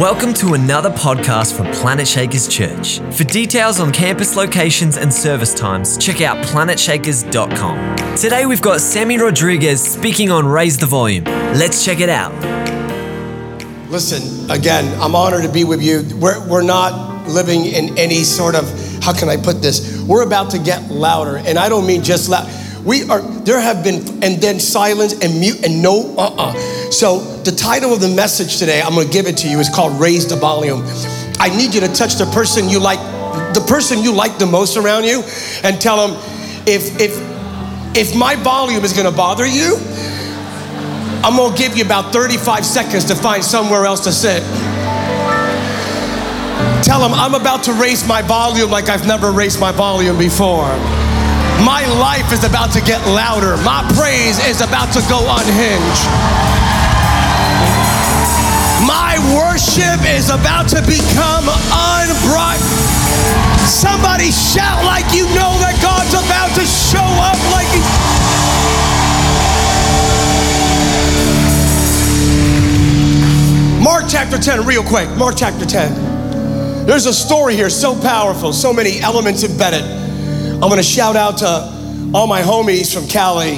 Welcome to another podcast from Planet Shakers Church. For details on campus locations and service times, check out planetshakers.com. Today we've got Sammy Rodriguez speaking on Raise the Volume. Let's check it out. Listen, again, I'm honored to be with you. We're, we're not living in any sort of, how can I put this? We're about to get louder, and I don't mean just loud. We are, there have been, and then silence and mute and no, uh uh So, the title of the message today, I'm gonna give it to you, is called Raise the Volume. I need you to touch the person you like, the person you like the most around you, and tell them, if, if, if my volume is gonna bother you, I'm gonna give you about 35 seconds to find somewhere else to sit. Tell them I'm about to raise my volume like I've never raised my volume before. My life is about to get louder. My praise is about to go unhinged. My worship is about to become unbrought. Somebody shout like you know that God's about to show up like he. Mark chapter 10, real quick. Mark chapter 10. There's a story here so powerful, so many elements embedded. I'm to shout out to all my homies from Cali,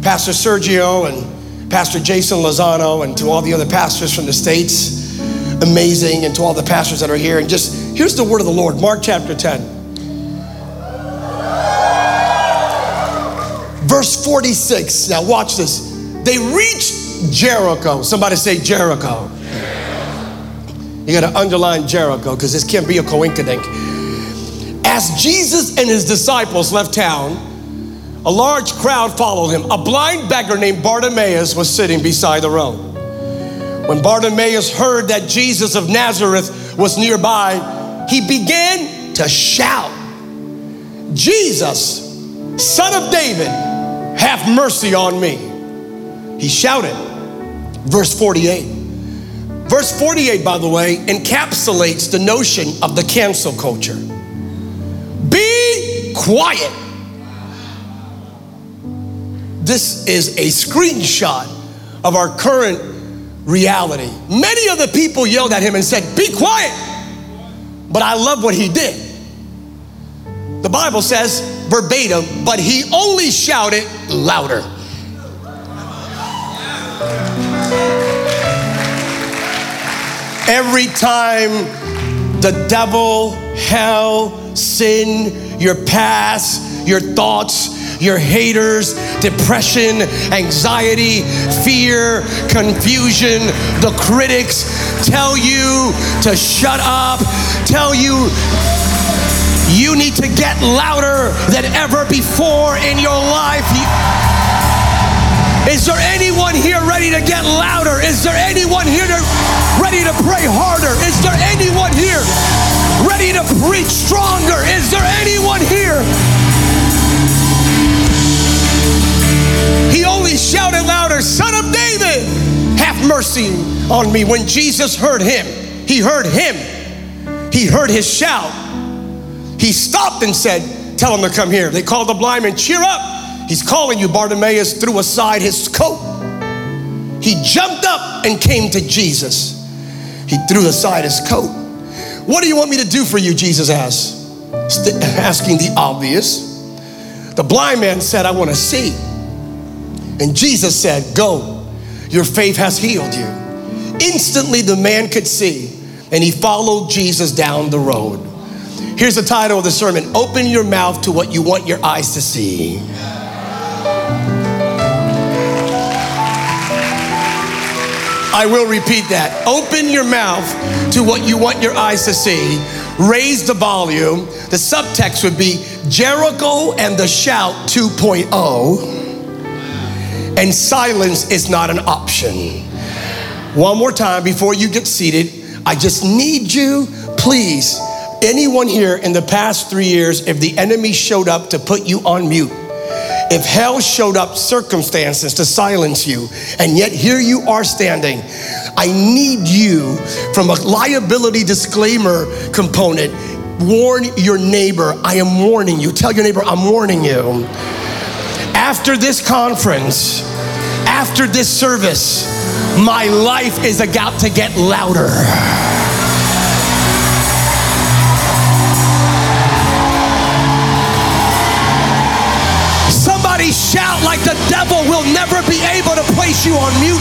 Pastor Sergio and Pastor Jason Lozano, and to all the other pastors from the States. Amazing. And to all the pastors that are here. And just here's the word of the Lord Mark chapter 10. Verse 46. Now, watch this. They reached Jericho. Somebody say Jericho. You got to underline Jericho because this can't be a coinkydink. As Jesus and his disciples left town, a large crowd followed him. A blind beggar named Bartimaeus was sitting beside the road. When Bartimaeus heard that Jesus of Nazareth was nearby, he began to shout, Jesus, son of David, have mercy on me. He shouted. Verse 48. Verse 48, by the way, encapsulates the notion of the cancel culture. Be quiet. This is a screenshot of our current reality. Many of the people yelled at him and said, Be quiet. But I love what he did. The Bible says verbatim, but he only shouted louder. Every time the devil, hell, sin, your past, your thoughts, your haters, depression, anxiety, fear, confusion, the critics tell you to shut up, tell you you need to get louder than ever before in your life. Is there anyone here ready to get louder? Is there anyone here to, ready to pray harder? Is there anyone here ready to preach stronger? Is there anyone here? He only shouted louder, Son of David, have mercy on me. When Jesus heard him, he heard him, he heard his shout. He stopped and said, Tell him to come here. They called the blind man, Cheer up. He's calling you. Bartimaeus threw aside his coat. He jumped up and came to Jesus. He threw aside his coat. What do you want me to do for you? Jesus asked, St- asking the obvious. The blind man said, I want to see. And Jesus said, Go, your faith has healed you. Instantly, the man could see, and he followed Jesus down the road. Here's the title of the sermon Open Your Mouth to What You Want Your Eyes to See. I will repeat that. Open your mouth to what you want your eyes to see. Raise the volume. The subtext would be Jericho and the shout 2.0. And silence is not an option. One more time before you get seated, I just need you, please. Anyone here in the past three years, if the enemy showed up to put you on mute, if hell showed up circumstances to silence you, and yet here you are standing, I need you from a liability disclaimer component. Warn your neighbor, I am warning you. Tell your neighbor, I'm warning you. After this conference, after this service, My life is about to get louder. Somebody shout like the devil will never be able to place you on mute.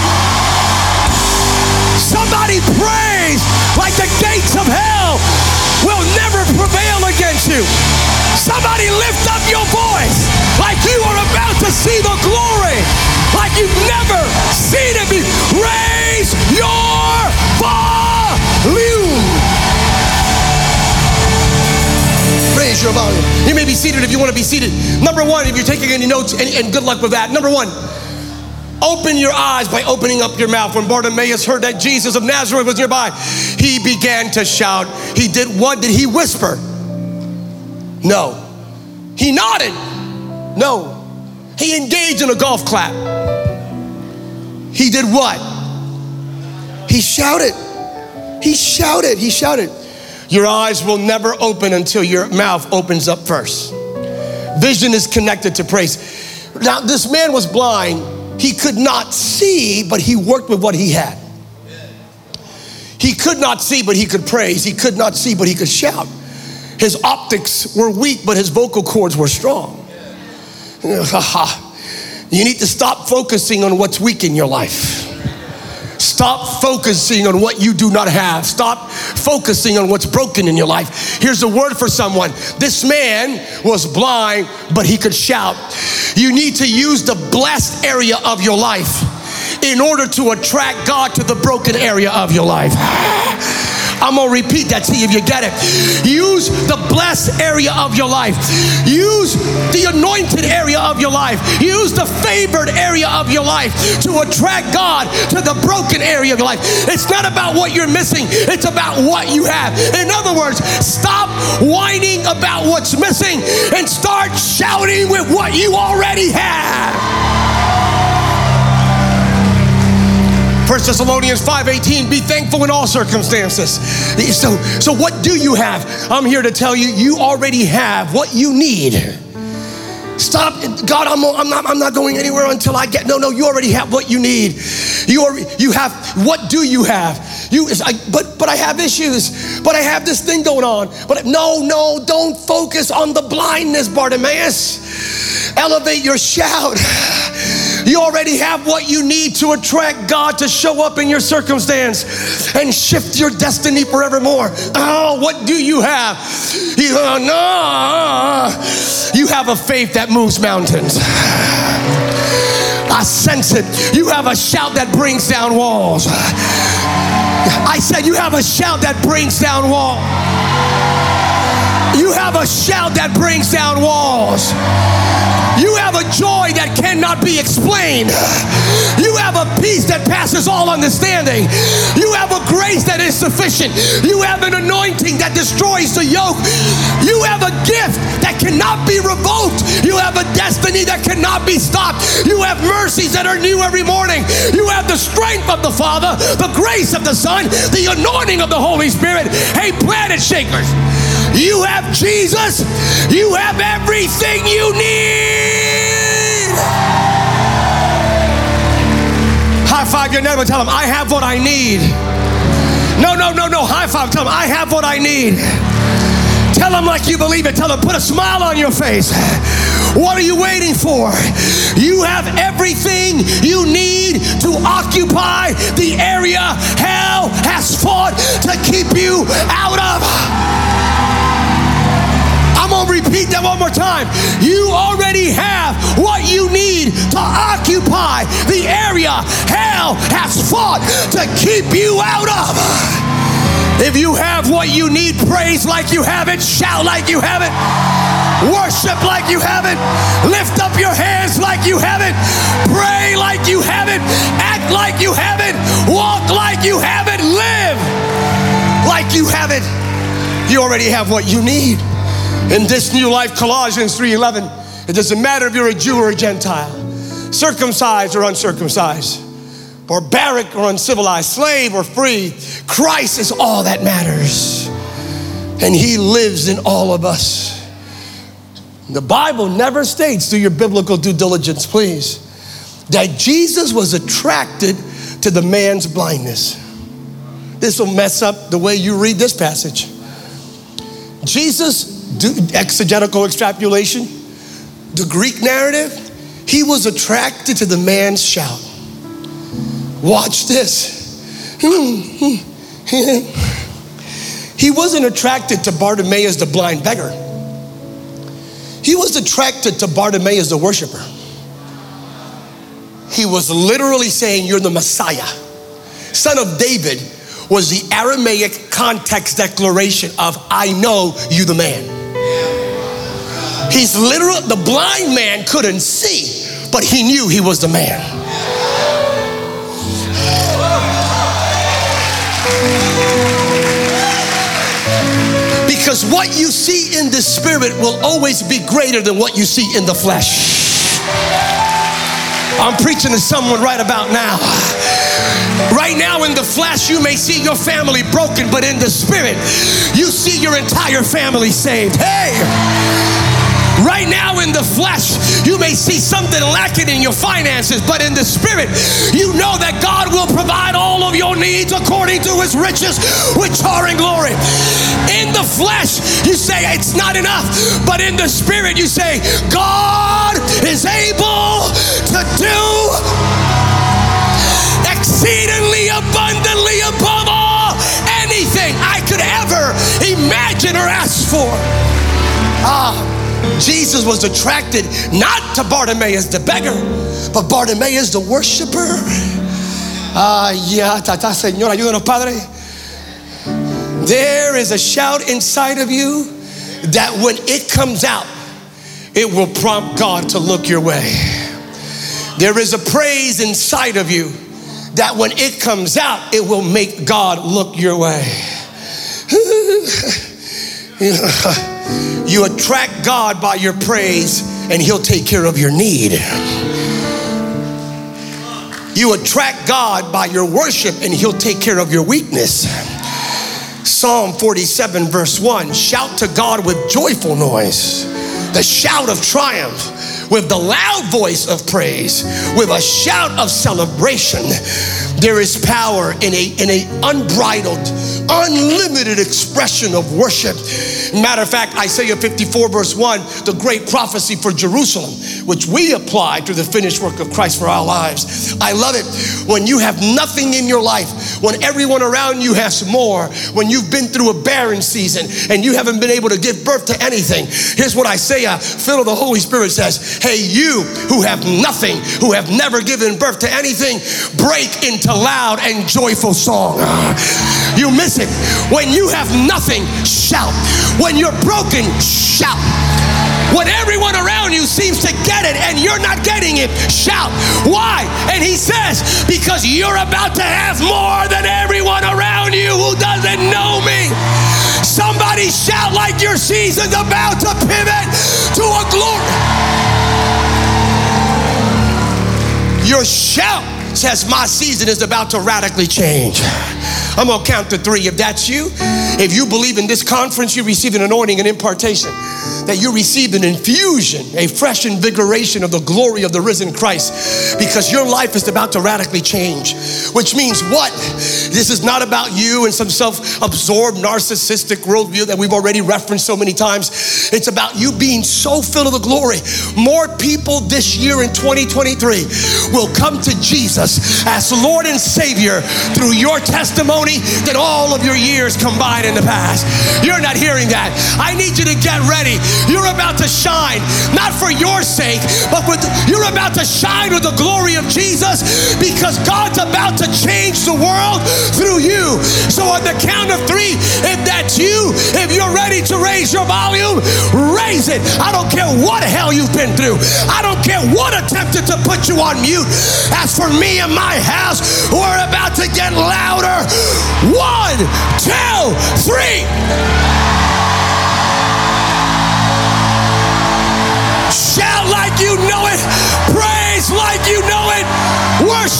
Somebody praise like the gates of hell will never prevail against you. Somebody lift up your voice like you are about to see the glory, like you've never seen it volume. You may be seated if you want to be seated. Number one, if you're taking any notes, and, and good luck with that. Number one, Open your eyes by opening up your mouth. When Bartimaeus heard that Jesus of Nazareth was nearby, he began to shout. He did what? Did he whisper? No. He nodded? No. He engaged in a golf clap. He did what? He shouted. He shouted. He shouted. Your eyes will never open until your mouth opens up first. Vision is connected to praise. Now, this man was blind he could not see, but he worked with what he had. He could not see, but he could praise. He could not see, but he could shout. His optics were weak, but his vocal cords were strong. you need to stop focusing on what's weak in your life. Stop focusing on what you do not have. Stop focusing on what's broken in your life. Here's a word for someone. This man was blind, but he could shout. You need to use the blessed area of your life in order to attract God to the broken area of your life. I'm gonna repeat that you if you get it. Use the blessed area of your life. Use the anointed area of your life. Use the favored area of your life to attract God to the broken area of your life. It's not about what you're missing, it's about what you have. In other words, stop whining about what's missing and start shouting with what you already have. 1 Thessalonians 5:18, be thankful in all circumstances. So, so what do you have? I'm here to tell you, you already have what you need. Stop, God, I'm, I'm, not, I'm not going anywhere until I get, no, no, you already have what you need. You, are, you have, what do you have? You, I, but, but I have issues, but I have this thing going on. But no, no, don't focus on the blindness, Bartimaeus. Elevate your shout. You already have what you need to attract God to show up in your circumstance and shift your destiny forevermore. Oh, what do you have? You, uh, no. you have a faith that moves mountains. I sense it. You have a shout that brings down walls. I said, You have a shout that brings down walls. You have a shout that brings down walls. You have a joy that cannot be explained. You have a peace that passes all understanding. You have a grace that is sufficient. You have an anointing that destroys the yoke. You have a gift that cannot be revoked. You have a destiny that cannot be stopped. You have mercies that are new every morning. You have the strength of the Father, the grace of the Son, the anointing of the Holy Spirit. Hey, planet shakers. You have Jesus. You have everything you need. High five your neighbor. Tell him, I have what I need. No, no, no, no. High five. Tell him, I have what I need. Tell them like you believe it. Tell them, put a smile on your face. What are you waiting for? You have everything you need to occupy the area hell has fought to keep you out of. I'm gonna repeat that one more time. You already have what you need to occupy the area hell has fought to keep you out of. If you have what you need, praise like you have it, shout like you have it, worship like you have it, lift up your hands like you have it, pray like you have it, act like you have it, walk like you have it, live like you have it. You already have what you need. In this new life, Colossians 3:11, it doesn't matter if you're a Jew or a Gentile, circumcised or uncircumcised, barbaric or uncivilized, slave or free. Christ is all that matters. And he lives in all of us. The Bible never states, do your biblical due diligence, please, that Jesus was attracted to the man's blindness. This will mess up the way you read this passage. Jesus, exegetical extrapolation, the Greek narrative, he was attracted to the man's shout. Watch this. he wasn't attracted to Bartimaeus, the blind beggar. He was attracted to Bartimaeus, the worshiper. He was literally saying, You're the Messiah. Son of David was the Aramaic context declaration of, I know you, the man. He's literal, the blind man couldn't see, but he knew he was the man. Because what you see in the spirit will always be greater than what you see in the flesh. I'm preaching to someone right about now. Right now, in the flesh, you may see your family broken, but in the spirit, you see your entire family saved. Hey! Right now, in the flesh, you may see something lacking in your finances, but in the spirit, you know that God will provide all of your needs according to his riches, which are in glory. In the flesh, you say it's not enough, but in the spirit, you say, God is able to do exceedingly abundantly above all anything I could ever imagine or ask for. Ah. Jesus was attracted not to Bartimaeus the beggar, but Bartimaeus the worshiper. Ah, yeah, tata, Señor, ayúdanos, Padre. There is a shout inside of you that when it comes out, it will prompt God to look your way. There is a praise inside of you that when it comes out, it will make God look your way. You attract God by your praise, and He'll take care of your need. You attract God by your worship, and He'll take care of your weakness. Psalm 47, verse 1 Shout to God with joyful noise, the shout of triumph with the loud voice of praise, with a shout of celebration. There is power in a, in a unbridled, unlimited expression of worship. Matter of fact, Isaiah 54, verse 1, the great prophecy for Jerusalem, which we apply to the finished work of Christ for our lives. I love it when you have nothing in your life, when everyone around you has more, when you've been through a barren season and you haven't been able to give birth to anything. Here's what Isaiah, filled with the Holy Spirit, says Hey, you who have nothing, who have never given birth to anything, break into loud and joyful song. You miss it. When you have nothing, shout. When you're broken, shout. When everyone around you seems to get it and you're not getting it, shout. Why? And he says, because you're about to have more than everyone around you who doesn't know me. Somebody shout like your season's about to pivot to a glory. Your shout says, My season is about to radically change. I'm gonna count to three. If that's you, if you believe in this conference, you receive an anointing and impartation, that you receive an infusion, a fresh invigoration of the glory of the risen Christ, because your life is about to radically change. Which means what? This is not about you and some self absorbed narcissistic worldview that we've already referenced so many times. It's about you being so filled with the glory. More people this year in 2023 will come to Jesus as Lord and Savior through your testimony than all of your years combined in the past. You're not hearing that. I need you to get ready. You're about to shine, not for your sake, but with you're about to shine with the glory of Jesus because God's about to change the world through you. So on the count of three, if that's you, if you're ready to raise your volume, raise it. I don't care what hell you've been through. I don't care what attempted to put you on mute. As for me and my house, we're about to get louder. One, two, three.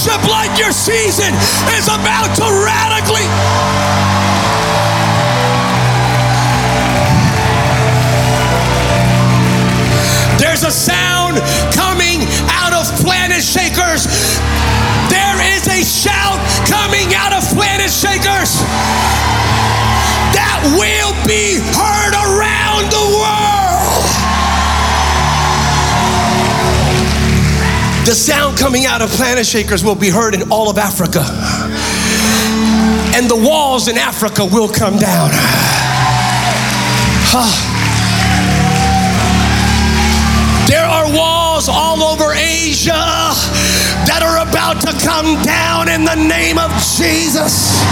worship like your season is about to radically. There's a sound coming out of planet shakers. There is a shout coming out of planet shakers that will be heard around the world. The sound coming out of planet shakers will be heard in all of Africa. And the walls in Africa will come down. There are walls all over Asia that are about to come down in the name of Jesus.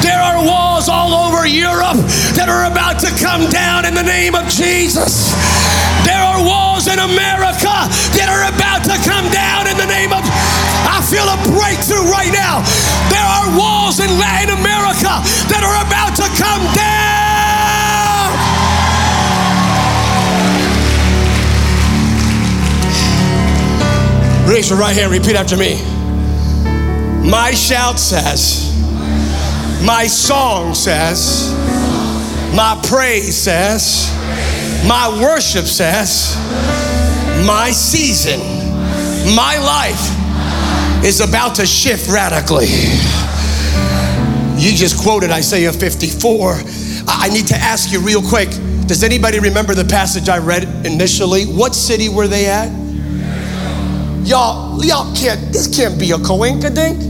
There are walls all over Europe that are about to come down in the name of Jesus. In America that are about to come down in the name of I feel a breakthrough right now. There are walls in Latin America that are about to come down. Raise your right hand, repeat after me. My shout says, my song says, my praise says, my worship says, my season, my life is about to shift radically. You just quoted Isaiah 54. I need to ask you real quick does anybody remember the passage I read initially? What city were they at? Y'all, y'all can't, this can't be a coincidence.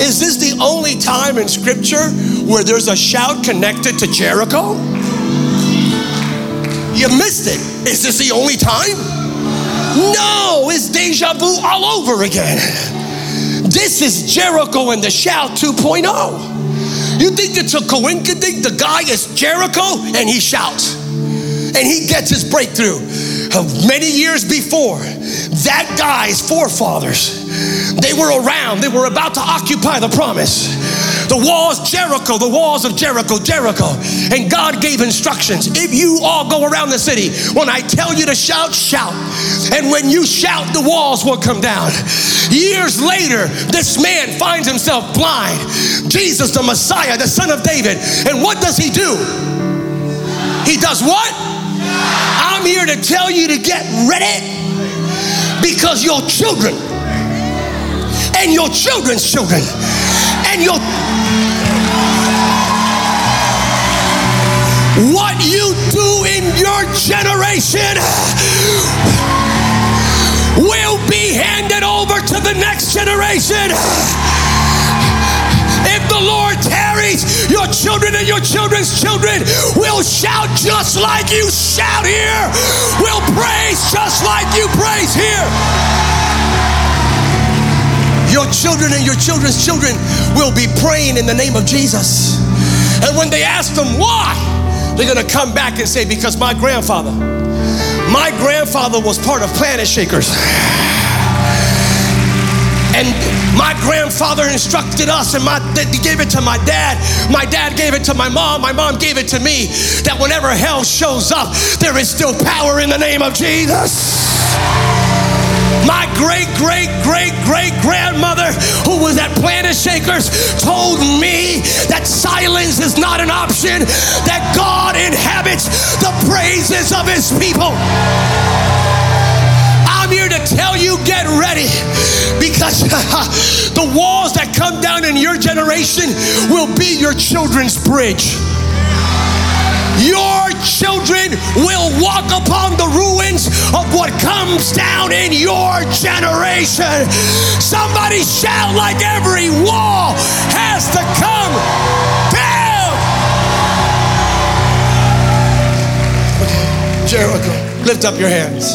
Is this the only time in scripture where there's a shout connected to Jericho? You missed it. Is this the only time? No, it's deja vu all over again. This is Jericho and the shout 2.0. You think it's a coincidence? The guy is Jericho and he shouts and he gets his breakthrough. Uh, many years before, that guy's forefathers, they were around, they were about to occupy the promise. The walls, Jericho, the walls of Jericho, Jericho. And God gave instructions. If you all go around the city, when I tell you to shout, shout. And when you shout, the walls will come down. Years later, this man finds himself blind. Jesus, the Messiah, the son of David. And what does he do? He does what? I'm here to tell you to get ready because your children and your children's children and your what you do in your generation will be handed over to the next generation. If the Lord tarries, your children and your children's children will shout just like you shout here, will praise just like you praise here. Your children and your children's children will be praying in the name of Jesus. And when they ask them why, they're going to come back and say, Because my grandfather, my grandfather was part of Planet Shakers. And my grandfather instructed us, and my he gave it to my dad. My dad gave it to my mom. My mom gave it to me. That whenever hell shows up, there is still power in the name of Jesus. My great, great, great, great grandmother, who was at Planet Shakers, told me that silence is not an option, that God inhabits the praises of his people. I'm here to tell you get ready because the walls that come down in your generation will be your children's bridge. Your children will walk upon the ruins of what comes down in your generation. Somebody shout like every wall has to come down. Okay, Jericho, lift up your hands.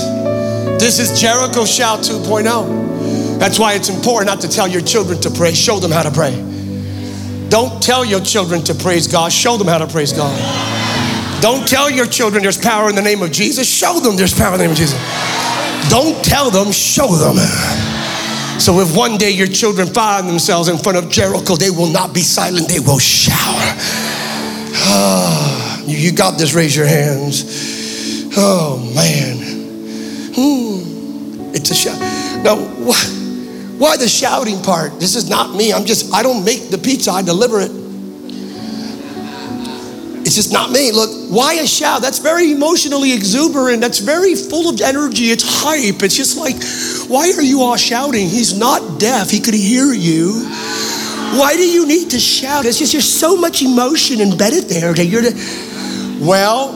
This is Jericho Shout 2.0. That's why it's important not to tell your children to pray, show them how to pray. Don't tell your children to praise God, show them how to praise God. Don't tell your children there's power in the name of Jesus, show them there's power in the name of Jesus. Don't tell them, show them. So if one day your children find themselves in front of Jericho, they will not be silent, they will shout. Oh, you got this, raise your hands. Oh man. Hmm. It's a shout. Now, wh- why the shouting part? This is not me. I'm just, I don't make the pizza, I deliver it. It's just not me. Look, why a shout? That's very emotionally exuberant. That's very full of energy. It's hype. It's just like, why are you all shouting? He's not deaf. He could hear you. Why do you need to shout? It's just there's so much emotion embedded there that you're. The, well,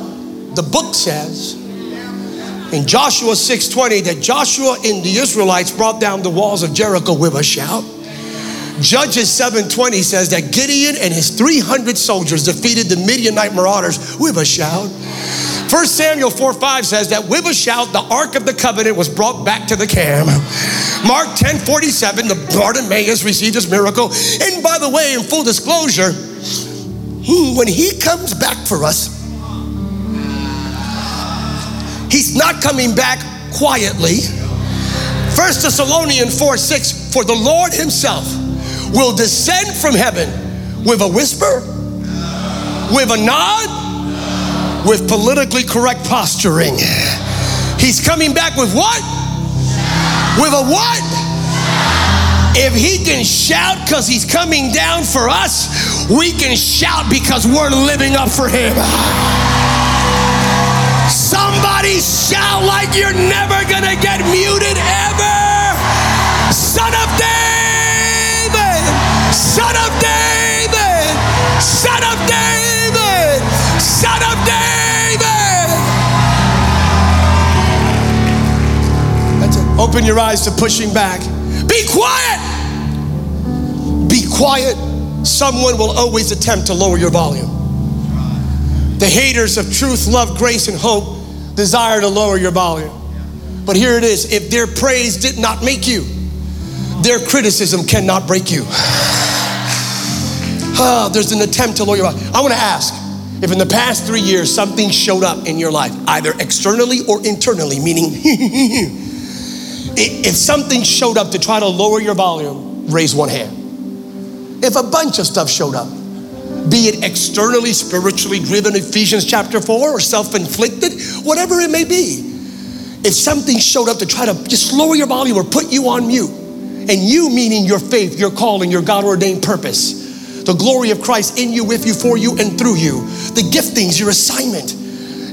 the book says in Joshua 6:20 that Joshua and the Israelites brought down the walls of Jericho with a shout. Judges 7:20 says that Gideon and his 300 soldiers defeated the Midianite marauders with a shout. 1 Samuel 4 5 says that with a shout, the Ark of the Covenant was brought back to the camp. Mark 10 47, the Bartimaeus received his miracle. And by the way, in full disclosure, when he comes back for us, he's not coming back quietly. 1 Thessalonians 4 6, for the Lord himself will descend from heaven with a whisper, with a nod, with politically correct posturing. He's coming back with what? With a what? If he can shout because he's coming down for us, we can shout because we're living up for him. Somebody shout like you're never gonna get muted ever. Son of Open your eyes to pushing back. Be quiet. Be quiet. Someone will always attempt to lower your volume. The haters of truth, love, grace, and hope desire to lower your volume. But here it is if their praise did not make you, their criticism cannot break you. Ah, there's an attempt to lower your volume. I want to ask if in the past three years something showed up in your life, either externally or internally, meaning if something showed up to try to lower your volume, raise one hand. If a bunch of stuff showed up, be it externally, spiritually driven, Ephesians chapter 4, or self inflicted, whatever it may be. If something showed up to try to just lower your volume or put you on mute, and you meaning your faith, your calling, your God ordained purpose, the glory of Christ in you, with you, for you, and through you, the giftings, your assignment.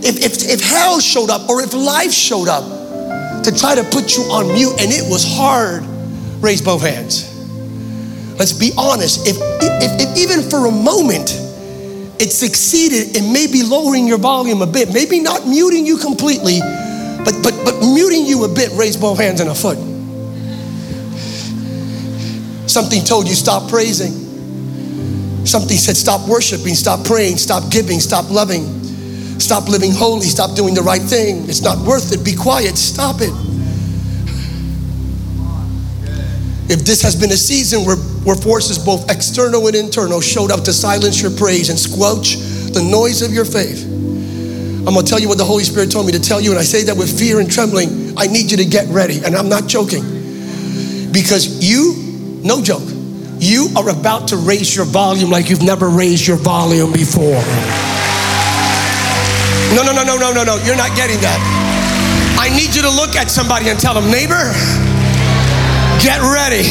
If, if, if hell showed up or if life showed up to try to put you on mute and it was hard, raise both hands. Let's be honest. If, if, if, even for a moment it succeeded in maybe lowering your volume a bit, maybe not muting you completely, but but but muting you a bit, raise both hands and a foot. Something told you stop praising. Something said stop worshiping, stop praying, stop giving, stop loving, stop living holy, stop doing the right thing. It's not worth it. Be quiet. Stop it. If this has been a season where, where forces both external and internal showed up to silence your praise and squelch the noise of your faith, I'm gonna tell you what the Holy Spirit told me to tell you, and I say that with fear and trembling. I need you to get ready, and I'm not joking. Because you, no joke, you are about to raise your volume like you've never raised your volume before. No, no, no, no, no, no, no, you're not getting that. I need you to look at somebody and tell them, neighbor, Get ready.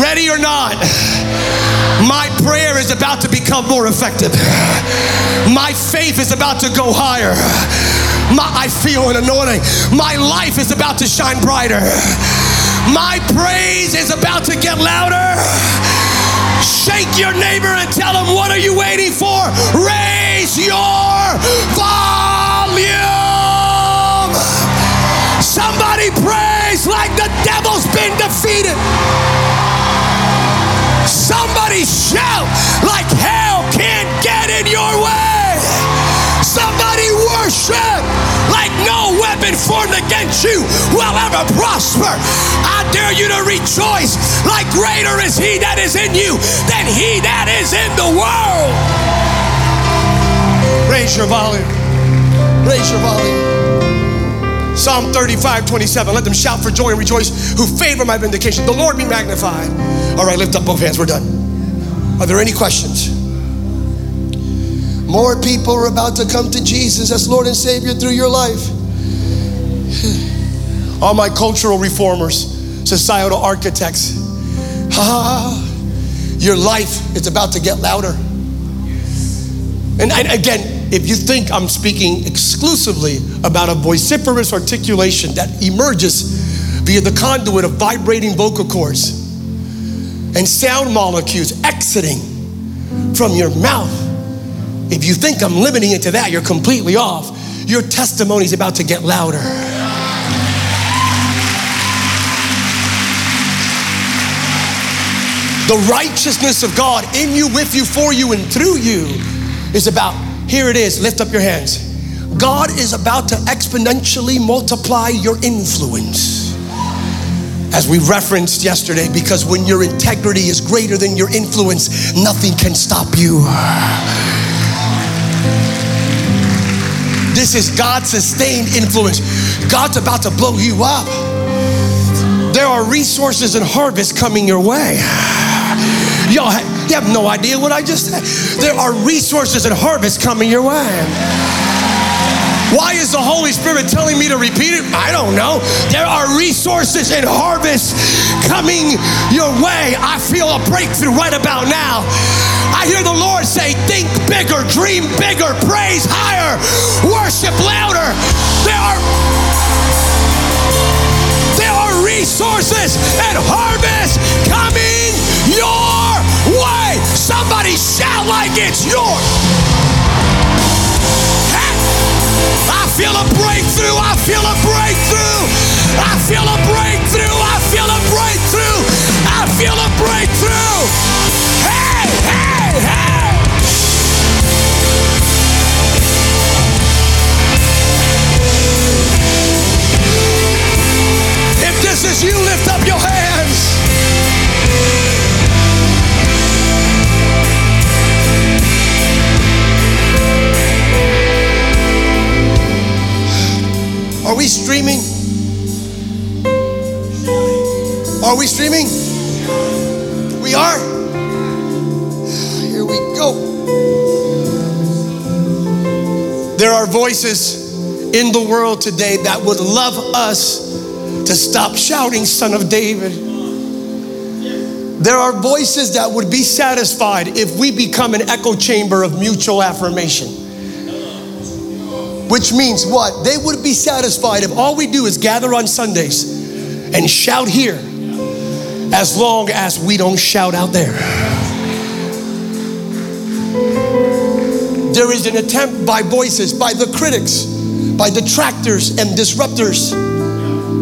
Ready or not, my prayer is about to become more effective. My faith is about to go higher. My, I feel an anointing. My life is about to shine brighter. My praise is about to get louder. Shake your neighbor and tell him, What are you waiting for? Raise your volume. Somebody praise like the devil's been defeated. Somebody shout like hell can't get in your way. Somebody worship like no weapon formed against you will ever prosper. I dare you to rejoice like greater is he that is in you than he that is in the world. Raise your volume. Raise your volume. Psalm 35, 27. Let them shout for joy and rejoice who favor my vindication. The Lord be magnified. All right, lift up both hands. We're done. Are there any questions? More people are about to come to Jesus as Lord and Savior through your life. All my cultural reformers, societal architects, ah, your life is about to get louder. And, and again, if you think I'm speaking exclusively about a vociferous articulation that emerges via the conduit of vibrating vocal cords, and sound molecules exiting from your mouth. If you think I'm limiting it to that, you're completely off. Your testimony is about to get louder. The righteousness of God in you, with you, for you, and through you is about, here it is, lift up your hands. God is about to exponentially multiply your influence. As we referenced yesterday, because when your integrity is greater than your influence, nothing can stop you. This is God sustained influence. God's about to blow you up. There are resources and harvest coming your way. Y'all ha- you have no idea what I just said. There are resources and harvest coming your way. Why is the Holy Spirit telling me to repeat it? I don't know. There are resources and harvest coming your way. I feel a breakthrough right about now. I hear the Lord say, Think bigger, dream bigger, praise higher, worship louder. There are there are resources and harvest coming. Somebody shout like it's yours. I feel a breakthrough. I feel a breakthrough. I feel a breakthrough. I feel a breakthrough. I feel a breakthrough. Hey, hey. Are we streaming? We are. Here we go. There are voices in the world today that would love us to stop shouting, Son of David. There are voices that would be satisfied if we become an echo chamber of mutual affirmation. Which means what? They would be satisfied if all we do is gather on Sundays and shout here as long as we don't shout out there. There is an attempt by voices, by the critics, by detractors and disruptors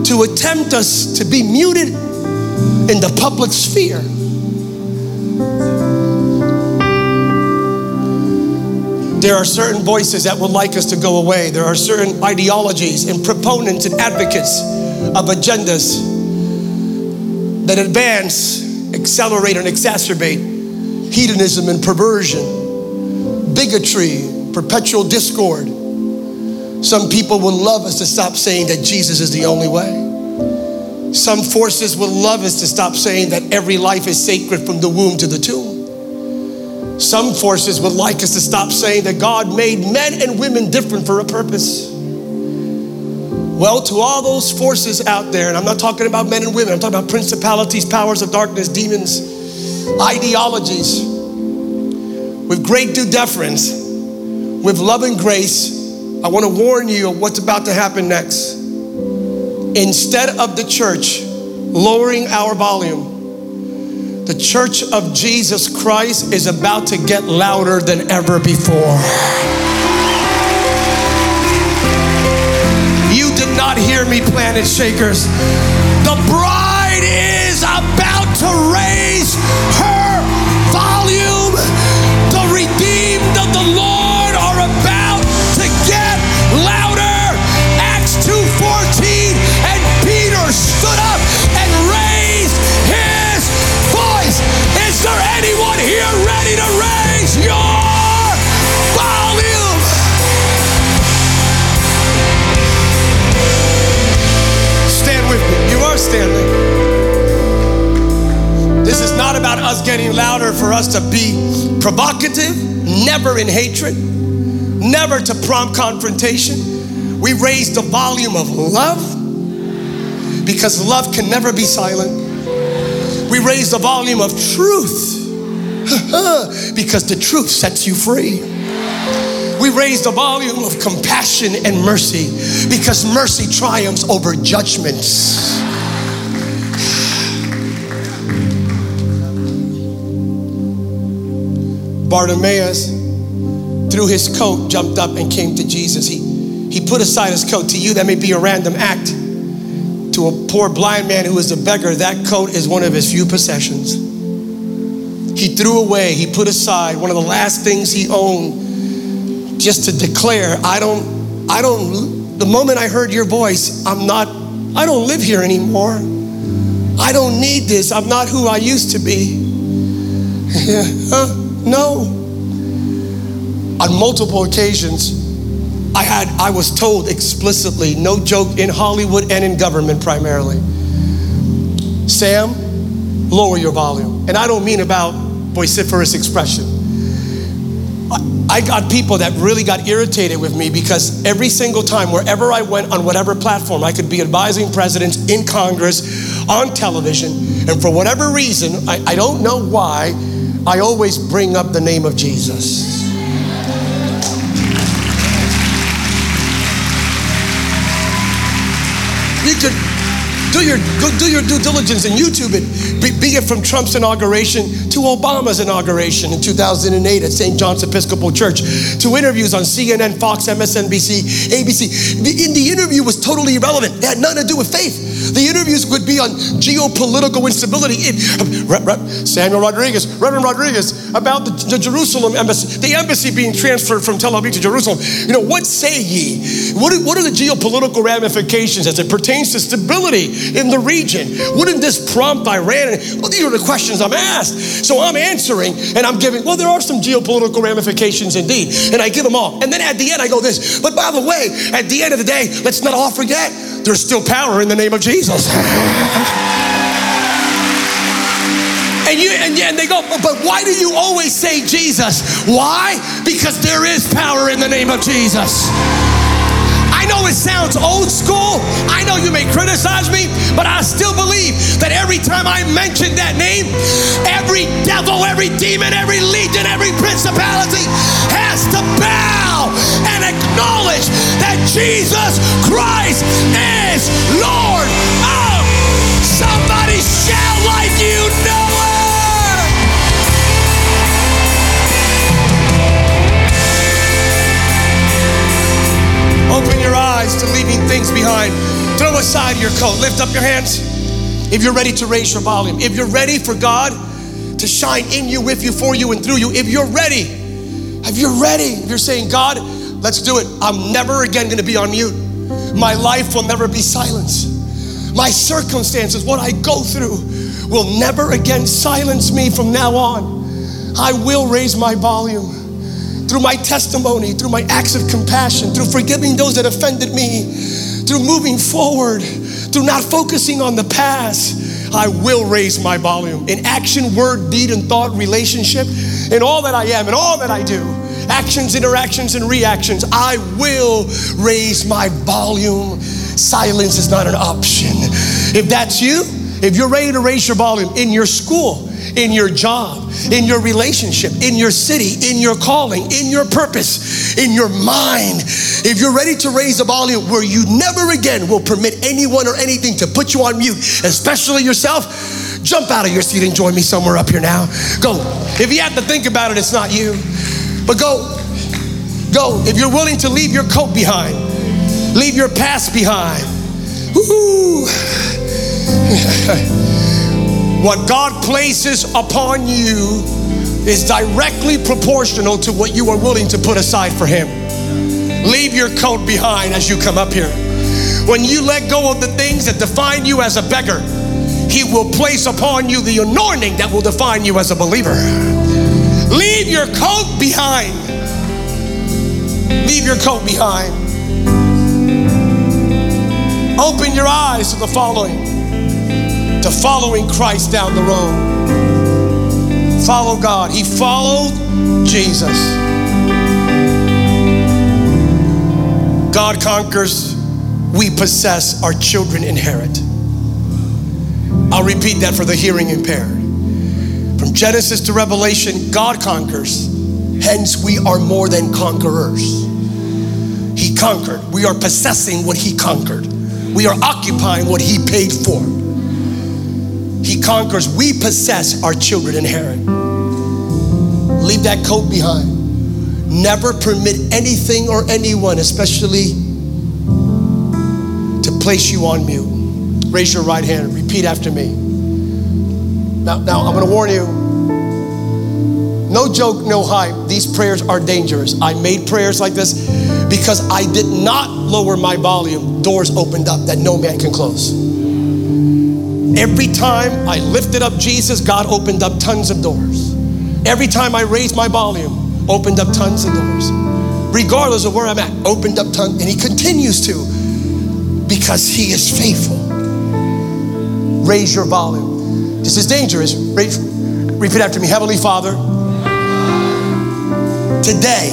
to attempt us to be muted in the public sphere. There are certain voices that would like us to go away. There are certain ideologies and proponents and advocates of agendas that advance, accelerate, and exacerbate hedonism and perversion, bigotry, perpetual discord. Some people would love us to stop saying that Jesus is the only way. Some forces would love us to stop saying that every life is sacred from the womb to the tomb. Some forces would like us to stop saying that God made men and women different for a purpose. Well, to all those forces out there, and I'm not talking about men and women, I'm talking about principalities, powers of darkness, demons, ideologies, with great due deference, with love and grace, I want to warn you of what's about to happen next. Instead of the church lowering our volume, the church of Jesus Christ is about to get louder than ever before. Hear me, planet shakers. The bride is about to raise her us to be provocative, never in hatred, never to prompt confrontation. We raise the volume of love because love can never be silent. We raise the volume of truth because the truth sets you free. We raise the volume of compassion and mercy because mercy triumphs over judgments. Bartimaeus threw his coat, jumped up, and came to Jesus. He, he put aside his coat. To you, that may be a random act. To a poor blind man who is a beggar, that coat is one of his few possessions. He threw away, he put aside one of the last things he owned just to declare, I don't, I don't, the moment I heard your voice, I'm not, I don't live here anymore. I don't need this. I'm not who I used to be. no. On multiple occasions, I had I was told explicitly, no joke, in Hollywood and in government primarily. Sam, lower your volume. And I don't mean about vociferous expression. I got people that really got irritated with me because every single time, wherever I went on whatever platform, I could be advising presidents in Congress, on television, and for whatever reason, I, I don't know why, I always bring up the name of Jesus. You could do your, do your due diligence and YouTube it. Be, be, it from Trump's inauguration to Obama's inauguration in 2008 at St. John's Episcopal Church, to interviews on CNN, Fox, MSNBC, ABC. The, in the interview was totally irrelevant. It had nothing to do with faith. The interviews would be on geopolitical instability. It, Samuel Rodriguez, Reverend Rodriguez, about the, the Jerusalem embassy, the embassy being transferred from Tel Aviv to Jerusalem. You know, what say ye? What what are the geopolitical ramifications as it pertains to stability in the region? Wouldn't this prompt Iran? Well, these are the questions I'm asked. So I'm answering and I'm giving, well, there are some geopolitical ramifications indeed. And I give them all. And then at the end, I go this. But by the way, at the end of the day, let's not all forget there's still power in the name of Jesus. And you and, and they go, but why do you always say Jesus? Why? Because there is power in the name of Jesus. I know it sounds old school. I know you may criticize me, but I still believe that every time I mention that name, every devil, every demon, every legion, every principality has to bow and acknowledge that Jesus Christ is Lord. Somebody shout like you know to leaving things behind. Throw aside your coat. Lift up your hands. If you're ready to raise your volume, if you're ready for God to shine in you, with you, for you, and through you, if you're ready, if you're ready, if you're saying, God, let's do it. I'm never again to be on mute. My life will never be silenced. My circumstances, what I go through, will never again silence me from now on. I will raise my volume through my testimony, through my acts of compassion, through forgiving those that offended me, through moving forward, through not focusing on the past, I will raise my volume in action, word, deed, and thought, relationship, in all that I am, in all that I do, actions, interactions, and reactions. I will raise my volume. Silence is not an option. If that's you, if you're ready to raise your volume in your school, in your job, in your relationship, in your city, in your calling, in your purpose, in your mind. If you're ready to raise a volume where you never again will permit anyone or anything to put you on mute, especially yourself, jump out of your seat and join me somewhere up here now. Go. If you have to think about it, it's not you. But go. Go. If you're willing to leave your coat behind, leave your past behind. Woo. What God places upon you is directly proportional to what you are willing to put aside for Him. Leave your coat behind as you come up here. When you let go of the things that define you as a beggar, He will place upon you the anointing that will define you as a believer. Leave your coat behind. Leave your coat behind. Open your eyes to the following to following Christ down the road. Follow God. He followed Jesus. God conquers, we possess, our children inherit. I'll repeat that for the hearing impaired. From Genesis to Revelation, God conquers. Hence, we are more than conquerors. He conquered. We are possessing what He conquered. We are occupying what He paid for. He conquers. We possess, our children inherit. Leave that coat behind. Never permit anything or anyone, especially to place you on mute. Raise your right hand. Repeat after me. Now, now I'm going to warn you. No joke, no hype. These prayers are dangerous. I made prayers like this because I did not lower my volume. Doors opened up that no man can close. Every time I lifted up Jesus, God opened up tons of doors. Every time I raised my volume, opened up tons of doors. Regardless of where I'm at, opened up tons, and He continues to because He is faithful. Raise your volume. This is dangerous. Repeat after me Heavenly Father, today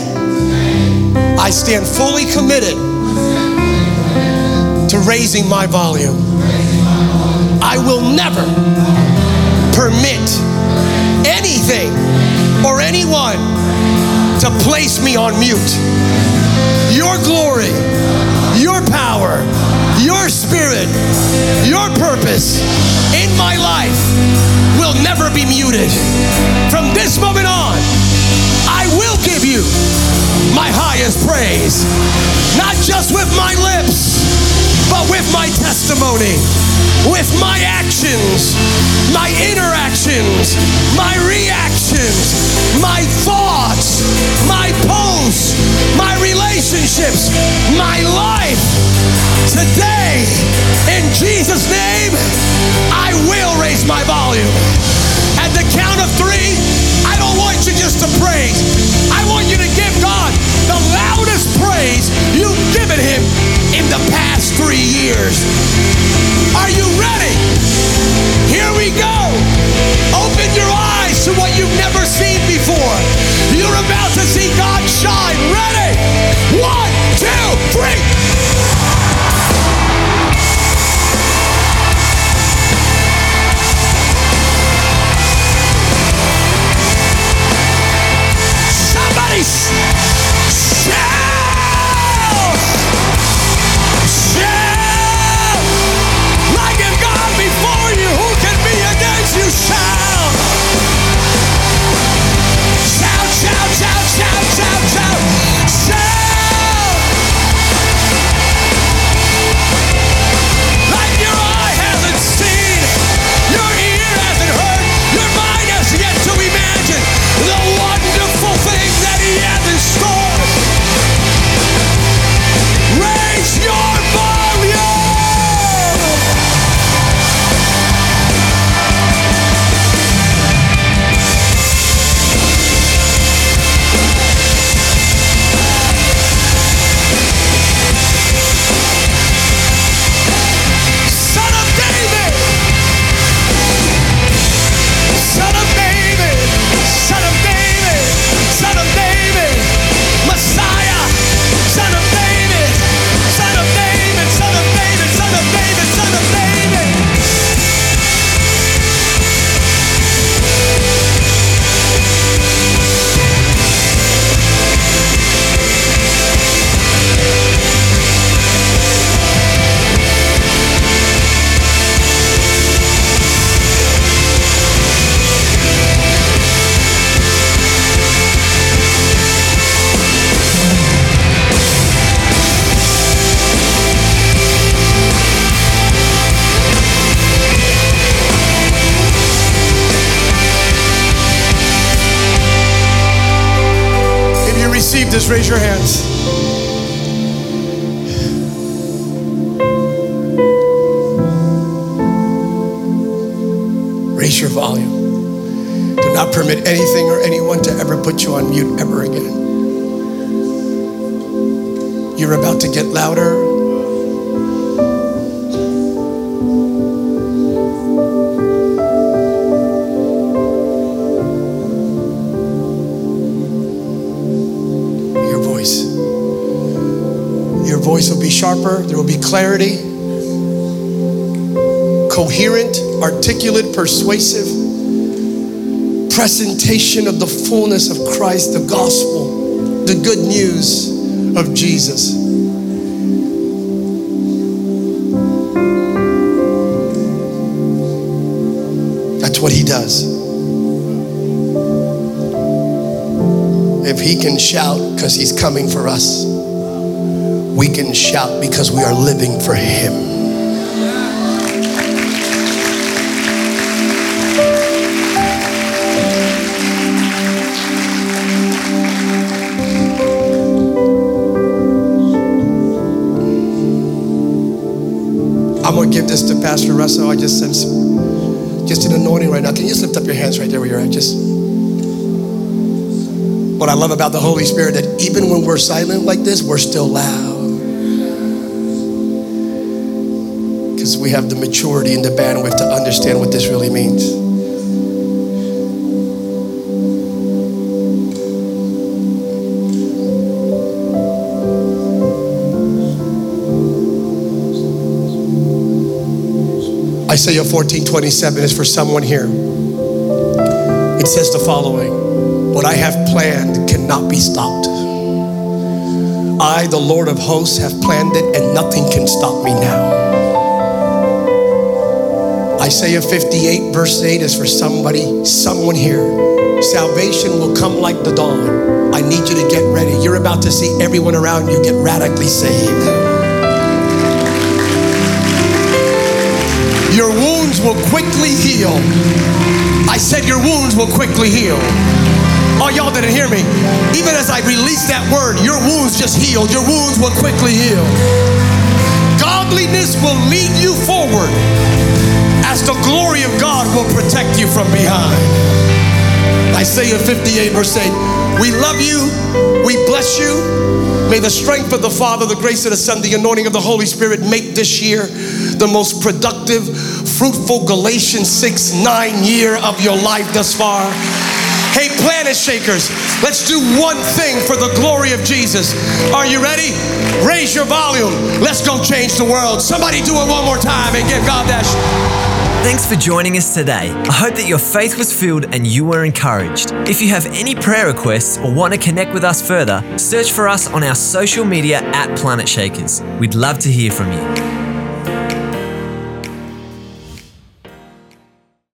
I stand fully committed to raising my volume. I will never permit anything or anyone to place me on mute. Your glory, your power, your spirit, your purpose in my life will never be muted. From this moment on, I will give you my highest praise, not just with my lips, but with my testimony with my actions, my interactions, my reactions, my thoughts, my posts, my relationships, my life. Today, in Jesus' name, I will raise my volume. At the count of three, I don't want you just to praise. I want you to give God the loudest praise you've given Him in the past three years. Are you ready? Here we go. Open your eyes to what you've never seen before. You're about to see God shine. Ready? One, two, three. This, raise your hands. Raise your volume. Do not permit anything or anyone to ever put you on mute ever again. You're about to get louder. Clarity. Coherent, articulate, persuasive presentation of the fullness of Christ, the gospel, the good news of Jesus. That's what he does. If he can shout because he's coming for us, we can shout because we are living for him. I'm to give this to Pastor Russell. I just sense just an anointing right now. Can you just lift up your hands right there where you're at? Just what I love about the Holy Spirit that even when we're silent like this, we're still loud. Because we have the maturity and the bandwidth to understand what this really means. Isaiah 14 27 is for someone here. It says the following What I have planned cannot be stopped. I, the Lord of hosts, have planned it, and nothing can stop me now. Isaiah 58, verse 8 is for somebody, someone here. Salvation will come like the dawn. I need you to get ready. You're about to see everyone around you get radically saved. Your wounds will quickly heal. I said, Your wounds will quickly heal. Oh, y'all didn't hear me. Even as I released that word, your wounds just healed. Your wounds will quickly heal. Godliness will lead you forward as the glory of God will protect you from behind. Isaiah 58, verse 8. We love you. We bless you. May the strength of the Father, the grace of the Son, the anointing of the Holy Spirit make this year the most productive, fruitful Galatians 6 9 year of your life thus far. Hey, planet shakers, let's do one thing for the glory of Jesus. Are you ready? Raise your volume. Let's go change the world. Somebody do it one more time and give God that. Thanks for joining us today. I hope that your faith was filled and you were encouraged. If you have any prayer requests or want to connect with us further, search for us on our social media at Planet Shakers. We'd love to hear from you.